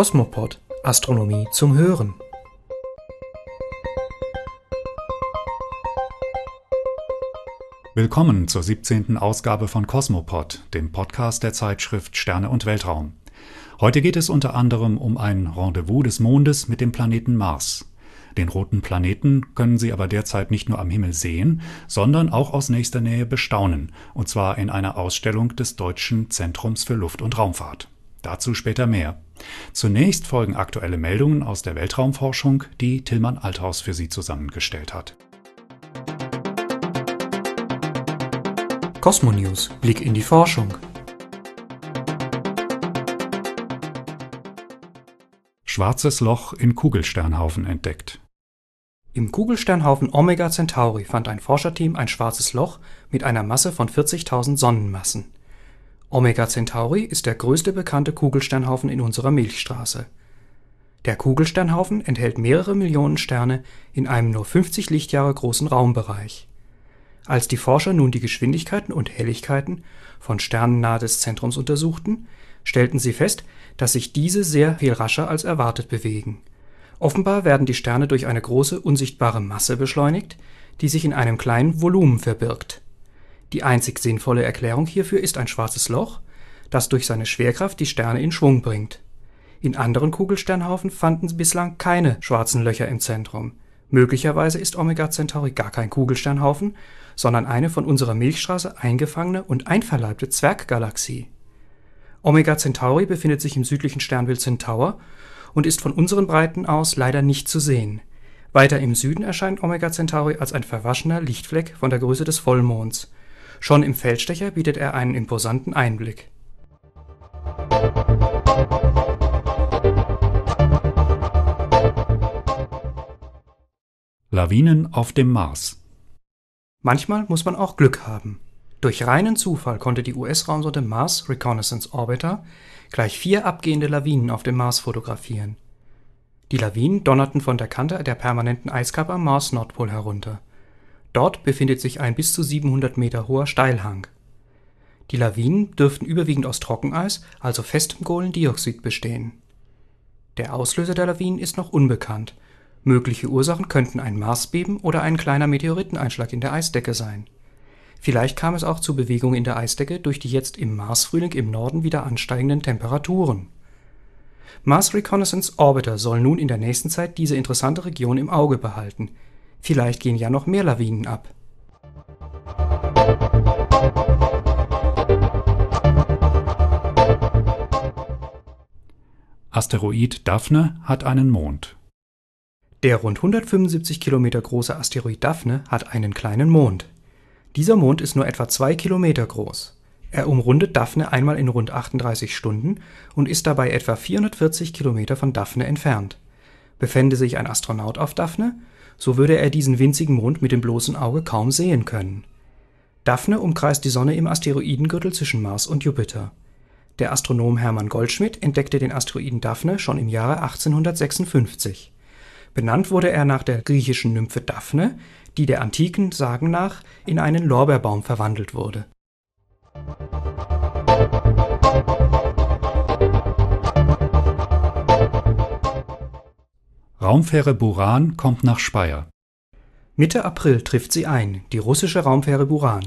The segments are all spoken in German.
Kosmopod Astronomie zum Hören. Willkommen zur 17. Ausgabe von Cosmopod, dem Podcast der Zeitschrift Sterne und Weltraum. Heute geht es unter anderem um ein Rendezvous des Mondes mit dem Planeten Mars. Den roten Planeten können Sie aber derzeit nicht nur am Himmel sehen, sondern auch aus nächster Nähe bestaunen, und zwar in einer Ausstellung des Deutschen Zentrums für Luft- und Raumfahrt. Dazu später mehr. Zunächst folgen aktuelle Meldungen aus der Weltraumforschung, die Tillmann Althaus für Sie zusammengestellt hat. Cosmonews Blick in die Forschung. Schwarzes Loch in Kugelsternhaufen entdeckt. Im Kugelsternhaufen Omega Centauri fand ein Forscherteam ein schwarzes Loch mit einer Masse von 40.000 Sonnenmassen. Omega Centauri ist der größte bekannte Kugelsternhaufen in unserer Milchstraße. Der Kugelsternhaufen enthält mehrere Millionen Sterne in einem nur 50 Lichtjahre großen Raumbereich. Als die Forscher nun die Geschwindigkeiten und Helligkeiten von Sternen nahe des Zentrums untersuchten, stellten sie fest, dass sich diese sehr viel rascher als erwartet bewegen. Offenbar werden die Sterne durch eine große unsichtbare Masse beschleunigt, die sich in einem kleinen Volumen verbirgt die einzig sinnvolle Erklärung hierfür ist ein schwarzes Loch, das durch seine Schwerkraft die Sterne in Schwung bringt. In anderen Kugelsternhaufen fanden bislang keine schwarzen Löcher im Zentrum. Möglicherweise ist Omega Centauri gar kein Kugelsternhaufen, sondern eine von unserer Milchstraße eingefangene und einverleibte Zwerggalaxie. Omega Centauri befindet sich im südlichen Sternbild Centaur und ist von unseren Breiten aus leider nicht zu sehen. Weiter im Süden erscheint Omega Centauri als ein verwaschener Lichtfleck von der Größe des Vollmonds Schon im Feldstecher bietet er einen imposanten Einblick. Lawinen auf dem Mars Manchmal muss man auch Glück haben. Durch reinen Zufall konnte die US-Raumsonde Mars Reconnaissance Orbiter gleich vier abgehende Lawinen auf dem Mars fotografieren. Die Lawinen donnerten von der Kante der permanenten Eiskappe am Mars-Nordpol herunter Dort befindet sich ein bis zu 700 Meter hoher Steilhang. Die Lawinen dürften überwiegend aus Trockeneis, also festem Kohlendioxid, bestehen. Der Auslöser der Lawinen ist noch unbekannt, mögliche Ursachen könnten ein Marsbeben oder ein kleiner Meteoriteneinschlag in der Eisdecke sein. Vielleicht kam es auch zu Bewegungen in der Eisdecke durch die jetzt im Marsfrühling im Norden wieder ansteigenden Temperaturen. Mars Reconnaissance Orbiter soll nun in der nächsten Zeit diese interessante Region im Auge behalten Vielleicht gehen ja noch mehr Lawinen ab. Asteroid Daphne hat einen Mond. Der rund 175 Kilometer große Asteroid Daphne hat einen kleinen Mond. Dieser Mond ist nur etwa zwei Kilometer groß. Er umrundet Daphne einmal in rund 38 Stunden und ist dabei etwa 440 Kilometer von Daphne entfernt. Befände sich ein Astronaut auf Daphne, so würde er diesen winzigen Mond mit dem bloßen Auge kaum sehen können. Daphne umkreist die Sonne im Asteroidengürtel zwischen Mars und Jupiter. Der Astronom Hermann Goldschmidt entdeckte den Asteroiden Daphne schon im Jahre 1856. Benannt wurde er nach der griechischen Nymphe Daphne, die der antiken Sagen nach in einen Lorbeerbaum verwandelt wurde Raumfähre Buran kommt nach Speyer. Mitte April trifft sie ein, die russische Raumfähre Buran.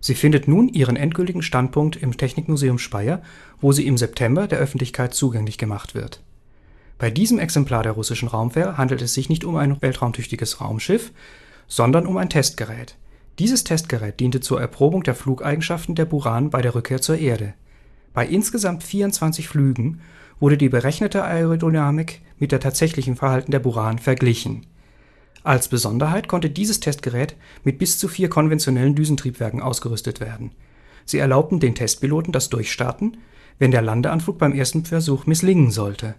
Sie findet nun ihren endgültigen Standpunkt im Technikmuseum Speyer, wo sie im September der Öffentlichkeit zugänglich gemacht wird. Bei diesem Exemplar der russischen Raumfähre handelt es sich nicht um ein weltraumtüchtiges Raumschiff, sondern um ein Testgerät. Dieses Testgerät diente zur Erprobung der Flugeigenschaften der Buran bei der Rückkehr zur Erde. Bei insgesamt 24 Flügen wurde die berechnete Aerodynamik mit der tatsächlichen Verhalten der Buran verglichen. Als Besonderheit konnte dieses Testgerät mit bis zu vier konventionellen Düsentriebwerken ausgerüstet werden. Sie erlaubten den Testpiloten das Durchstarten, wenn der Landeanflug beim ersten Versuch misslingen sollte.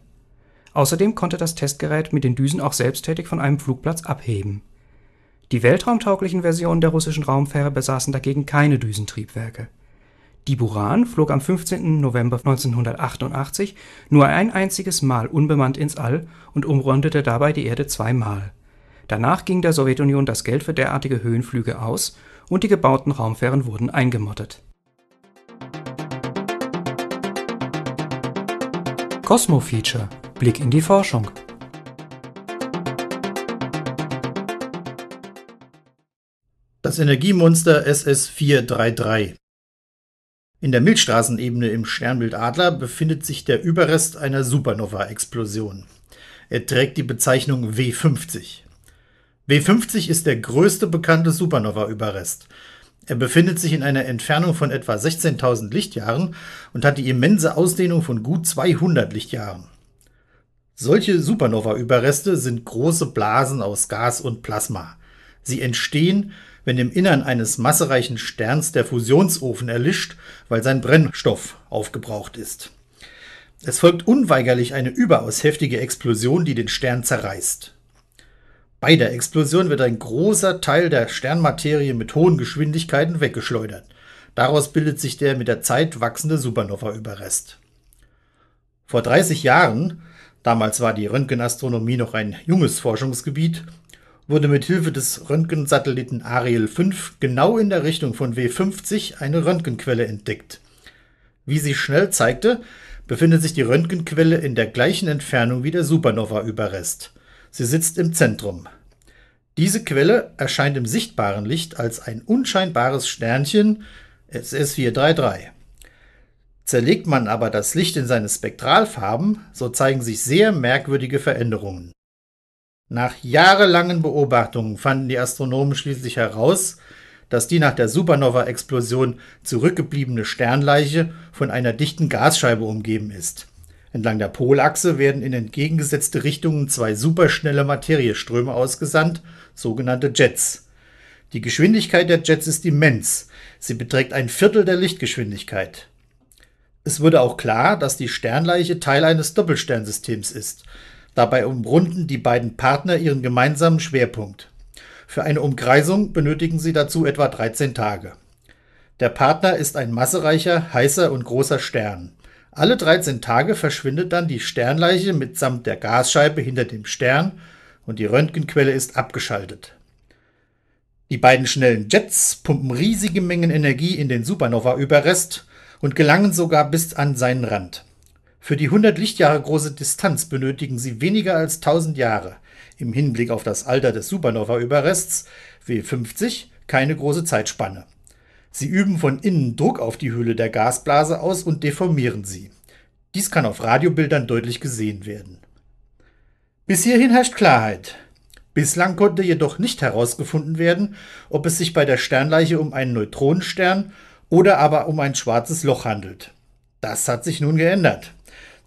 Außerdem konnte das Testgerät mit den Düsen auch selbsttätig von einem Flugplatz abheben. Die weltraumtauglichen Versionen der russischen Raumfähre besaßen dagegen keine Düsentriebwerke die Buran flog am 15. November 1988 nur ein einziges Mal unbemannt ins All und umrundete dabei die Erde zweimal. Danach ging der Sowjetunion das Geld für derartige Höhenflüge aus und die gebauten Raumfähren wurden eingemottet. Cosmo Feature Blick in die Forschung. Das Energiemonster SS433. In der Milchstraßenebene im Sternbild Adler befindet sich der Überrest einer Supernova-Explosion. Er trägt die Bezeichnung W50. W50 ist der größte bekannte Supernova-Überrest. Er befindet sich in einer Entfernung von etwa 16.000 Lichtjahren und hat die immense Ausdehnung von gut 200 Lichtjahren. Solche Supernova-Überreste sind große Blasen aus Gas und Plasma. Sie entstehen, wenn im Innern eines massereichen Sterns der Fusionsofen erlischt, weil sein Brennstoff aufgebraucht ist. Es folgt unweigerlich eine überaus heftige Explosion, die den Stern zerreißt. Bei der Explosion wird ein großer Teil der Sternmaterie mit hohen Geschwindigkeiten weggeschleudert. Daraus bildet sich der mit der Zeit wachsende Supernova-Überrest. Vor 30 Jahren, damals war die Röntgenastronomie noch ein junges Forschungsgebiet, wurde mit Hilfe des Röntgensatelliten Ariel 5 genau in der Richtung von W50 eine Röntgenquelle entdeckt. Wie sich schnell zeigte, befindet sich die Röntgenquelle in der gleichen Entfernung wie der Supernova-Überrest. Sie sitzt im Zentrum. Diese Quelle erscheint im sichtbaren Licht als ein unscheinbares Sternchen SS433. Zerlegt man aber das Licht in seine Spektralfarben, so zeigen sich sehr merkwürdige Veränderungen. Nach jahrelangen Beobachtungen fanden die Astronomen schließlich heraus, dass die nach der Supernova-Explosion zurückgebliebene Sternleiche von einer dichten Gasscheibe umgeben ist. Entlang der Polachse werden in entgegengesetzte Richtungen zwei superschnelle Materieströme ausgesandt, sogenannte Jets. Die Geschwindigkeit der Jets ist immens. Sie beträgt ein Viertel der Lichtgeschwindigkeit. Es wurde auch klar, dass die Sternleiche Teil eines Doppelsternsystems ist. Dabei umrunden die beiden Partner ihren gemeinsamen Schwerpunkt. Für eine Umkreisung benötigen sie dazu etwa 13 Tage. Der Partner ist ein massereicher, heißer und großer Stern. Alle 13 Tage verschwindet dann die Sternleiche mitsamt der Gasscheibe hinter dem Stern und die Röntgenquelle ist abgeschaltet. Die beiden schnellen Jets pumpen riesige Mengen Energie in den Supernova-Überrest und gelangen sogar bis an seinen Rand. Für die 100 Lichtjahre große Distanz benötigen sie weniger als 1000 Jahre. Im Hinblick auf das Alter des Supernova-Überrests W50 keine große Zeitspanne. Sie üben von innen Druck auf die Hülle der Gasblase aus und deformieren sie. Dies kann auf Radiobildern deutlich gesehen werden. Bis hierhin herrscht Klarheit. Bislang konnte jedoch nicht herausgefunden werden, ob es sich bei der Sternleiche um einen Neutronenstern oder aber um ein schwarzes Loch handelt. Das hat sich nun geändert.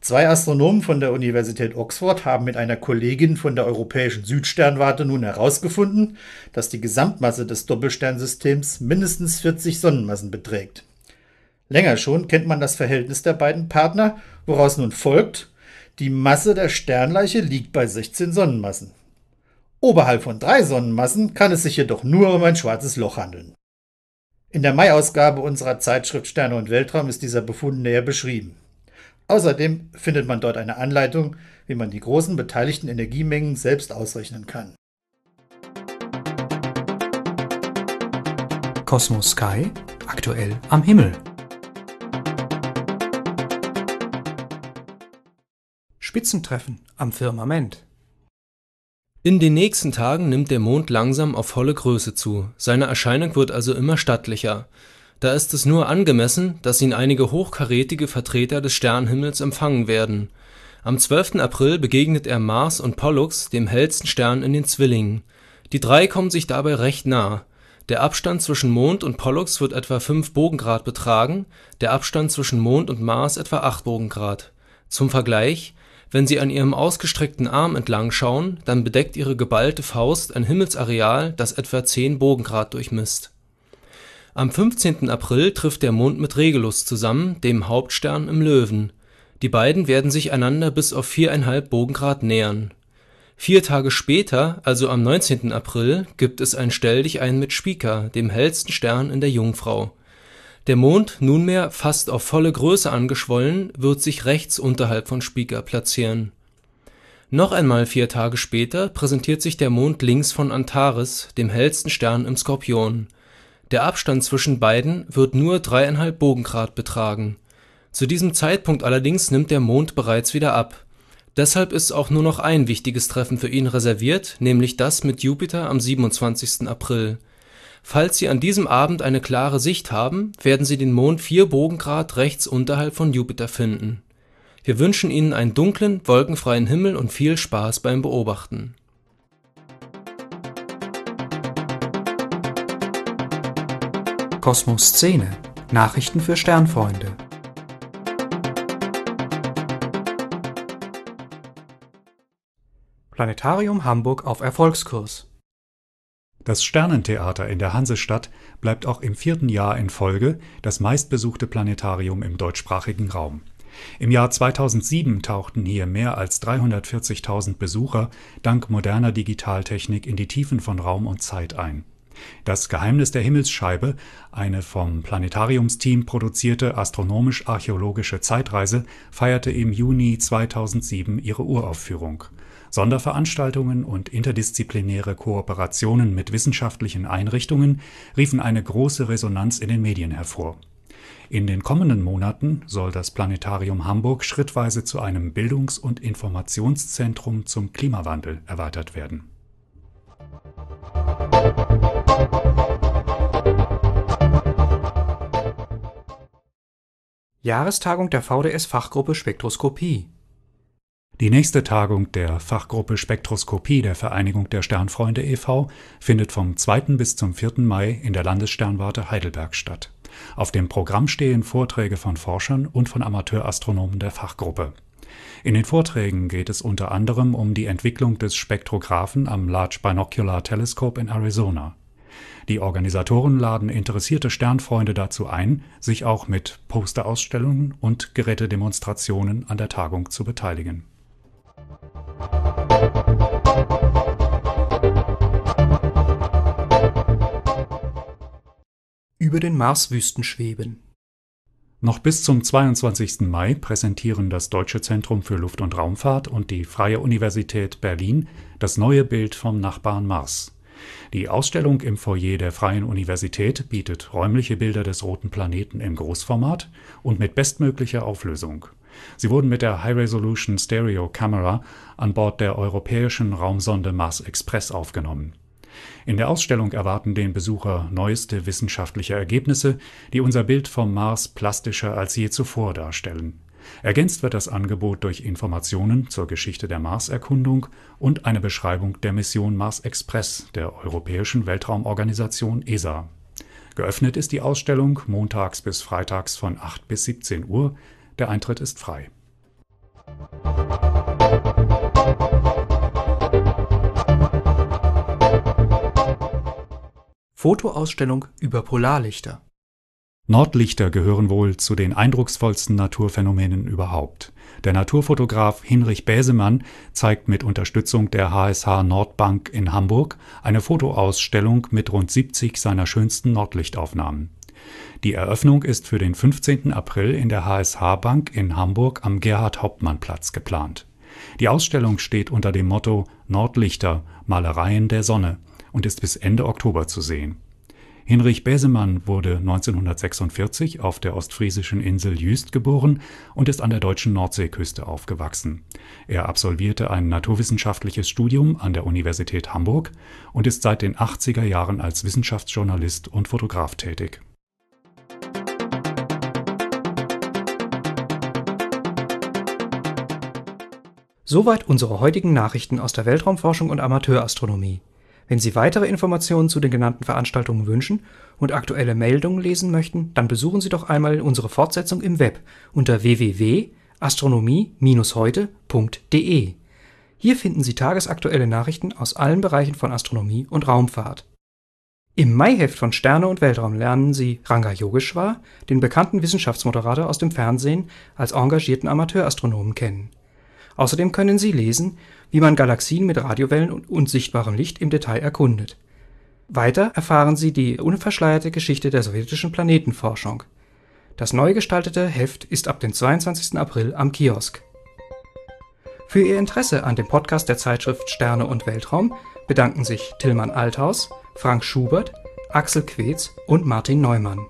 Zwei Astronomen von der Universität Oxford haben mit einer Kollegin von der Europäischen Südsternwarte nun herausgefunden, dass die Gesamtmasse des Doppelsternsystems mindestens 40 Sonnenmassen beträgt. Länger schon kennt man das Verhältnis der beiden Partner, woraus nun folgt, die Masse der Sternleiche liegt bei 16 Sonnenmassen. Oberhalb von drei Sonnenmassen kann es sich jedoch nur um ein schwarzes Loch handeln. In der Mai-Ausgabe unserer Zeitschrift Sterne und Weltraum ist dieser Befund näher beschrieben. Außerdem findet man dort eine Anleitung, wie man die großen beteiligten Energiemengen selbst ausrechnen kann. Cosmos Sky aktuell am Himmel. Spitzentreffen am Firmament. In den nächsten Tagen nimmt der Mond langsam auf volle Größe zu, seine Erscheinung wird also immer stattlicher. Da ist es nur angemessen, dass ihn einige hochkarätige Vertreter des Sternenhimmels empfangen werden. Am 12. April begegnet er Mars und Pollux, dem hellsten Stern in den Zwillingen. Die drei kommen sich dabei recht nah. Der Abstand zwischen Mond und Pollux wird etwa 5 Bogengrad betragen, der Abstand zwischen Mond und Mars etwa 8 Bogengrad. Zum Vergleich, wenn Sie an ihrem ausgestreckten Arm entlang schauen, dann bedeckt ihre geballte Faust ein Himmelsareal, das etwa 10 Bogengrad durchmisst am 15. April trifft der Mond mit Regulus zusammen, dem Hauptstern im Löwen. Die beiden werden sich einander bis auf viereinhalb Bogengrad nähern. Vier Tage später, also am 19. April, gibt es ein Stelldichein mit Spica, dem hellsten Stern in der Jungfrau. Der Mond, nunmehr fast auf volle Größe angeschwollen, wird sich rechts unterhalb von Spica platzieren. Noch einmal vier Tage später präsentiert sich der Mond links von Antares, dem hellsten Stern im Skorpion der Abstand zwischen beiden wird nur dreieinhalb Bogengrad betragen. Zu diesem Zeitpunkt allerdings nimmt der Mond bereits wieder ab. Deshalb ist auch nur noch ein wichtiges Treffen für ihn reserviert, nämlich das mit Jupiter am 27. April. Falls Sie an diesem Abend eine klare Sicht haben, werden Sie den Mond vier Bogengrad rechts unterhalb von Jupiter finden. Wir wünschen Ihnen einen dunklen, wolkenfreien Himmel und viel Spaß beim Beobachten. Kosmos Szene Nachrichten für Sternfreunde Planetarium Hamburg auf Erfolgskurs. Das Sternentheater in der Hansestadt bleibt auch im vierten Jahr in Folge das meistbesuchte Planetarium im deutschsprachigen Raum. Im Jahr 2007 tauchten hier mehr als 340.000 Besucher dank moderner Digitaltechnik in die Tiefen von Raum und Zeit ein. Das Geheimnis der Himmelsscheibe, eine vom Planetariumsteam produzierte astronomisch-archäologische Zeitreise, feierte im Juni 2007 ihre Uraufführung. Sonderveranstaltungen und interdisziplinäre Kooperationen mit wissenschaftlichen Einrichtungen riefen eine große Resonanz in den Medien hervor. In den kommenden Monaten soll das Planetarium Hamburg schrittweise zu einem Bildungs und Informationszentrum zum Klimawandel erweitert werden. Jahrestagung der VDS-Fachgruppe Spektroskopie die nächste Tagung der Fachgruppe Spektroskopie der Vereinigung der Sternfreunde e.V. findet vom 2. bis zum 4. Mai in der Landessternwarte Heidelberg statt. Auf dem Programm stehen Vorträge von Forschern und von Amateurastronomen der Fachgruppe. In den Vorträgen geht es unter anderem um die Entwicklung des Spektrographen am Large Binocular Telescope in Arizona. Die Organisatoren laden interessierte Sternfreunde dazu ein, sich auch mit Posterausstellungen und Gerätedemonstrationen an der Tagung zu beteiligen über den Marswüsten schweben. Noch bis zum 22. Mai präsentieren das Deutsche Zentrum für Luft- und Raumfahrt und die Freie Universität Berlin das neue Bild vom Nachbarn Mars. Die Ausstellung im Foyer der Freien Universität bietet räumliche Bilder des roten Planeten im Großformat und mit bestmöglicher Auflösung. Sie wurden mit der High Resolution Stereo Camera an Bord der europäischen Raumsonde Mars Express aufgenommen. In der Ausstellung erwarten den Besucher neueste wissenschaftliche Ergebnisse, die unser Bild vom Mars plastischer als je zuvor darstellen. Ergänzt wird das Angebot durch Informationen zur Geschichte der Marserkundung und eine Beschreibung der Mission Mars Express der Europäischen Weltraumorganisation ESA. Geöffnet ist die Ausstellung montags bis freitags von 8 bis 17 Uhr der Eintritt ist frei. Fotoausstellung über Polarlichter Nordlichter gehören wohl zu den eindrucksvollsten Naturphänomenen überhaupt. Der Naturfotograf Hinrich Bäsemann zeigt mit Unterstützung der HSH Nordbank in Hamburg eine Fotoausstellung mit rund 70 seiner schönsten Nordlichtaufnahmen. Die Eröffnung ist für den 15. April in der HSH Bank in Hamburg am Gerhard-Hauptmann-Platz geplant. Die Ausstellung steht unter dem Motto Nordlichter – Malereien der Sonne und ist bis Ende Oktober zu sehen. Hinrich Bäsemann wurde 1946 auf der ostfriesischen Insel Jüst geboren und ist an der deutschen Nordseeküste aufgewachsen. Er absolvierte ein naturwissenschaftliches Studium an der Universität Hamburg und ist seit den 80er Jahren als Wissenschaftsjournalist und Fotograf tätig Soweit unsere heutigen Nachrichten aus der Weltraumforschung und Amateurastronomie. Wenn Sie weitere Informationen zu den genannten Veranstaltungen wünschen und aktuelle Meldungen lesen möchten, dann besuchen Sie doch einmal unsere Fortsetzung im Web unter www.astronomie-heute.de. Hier finden Sie tagesaktuelle Nachrichten aus allen Bereichen von Astronomie und Raumfahrt. Im Maiheft von Sterne und Weltraum lernen Sie Ranga Yogeshwar, den bekannten Wissenschaftsmoderator aus dem Fernsehen, als engagierten Amateurastronomen kennen Außerdem können Sie lesen, wie man Galaxien mit Radiowellen und unsichtbarem Licht im Detail erkundet. Weiter erfahren Sie die unverschleierte Geschichte der sowjetischen Planetenforschung. Das neu gestaltete Heft ist ab dem 22. April am Kiosk. Für Ihr Interesse an dem Podcast der Zeitschrift Sterne und Weltraum bedanken sich Tillmann Althaus, Frank Schubert, Axel Quetz und Martin Neumann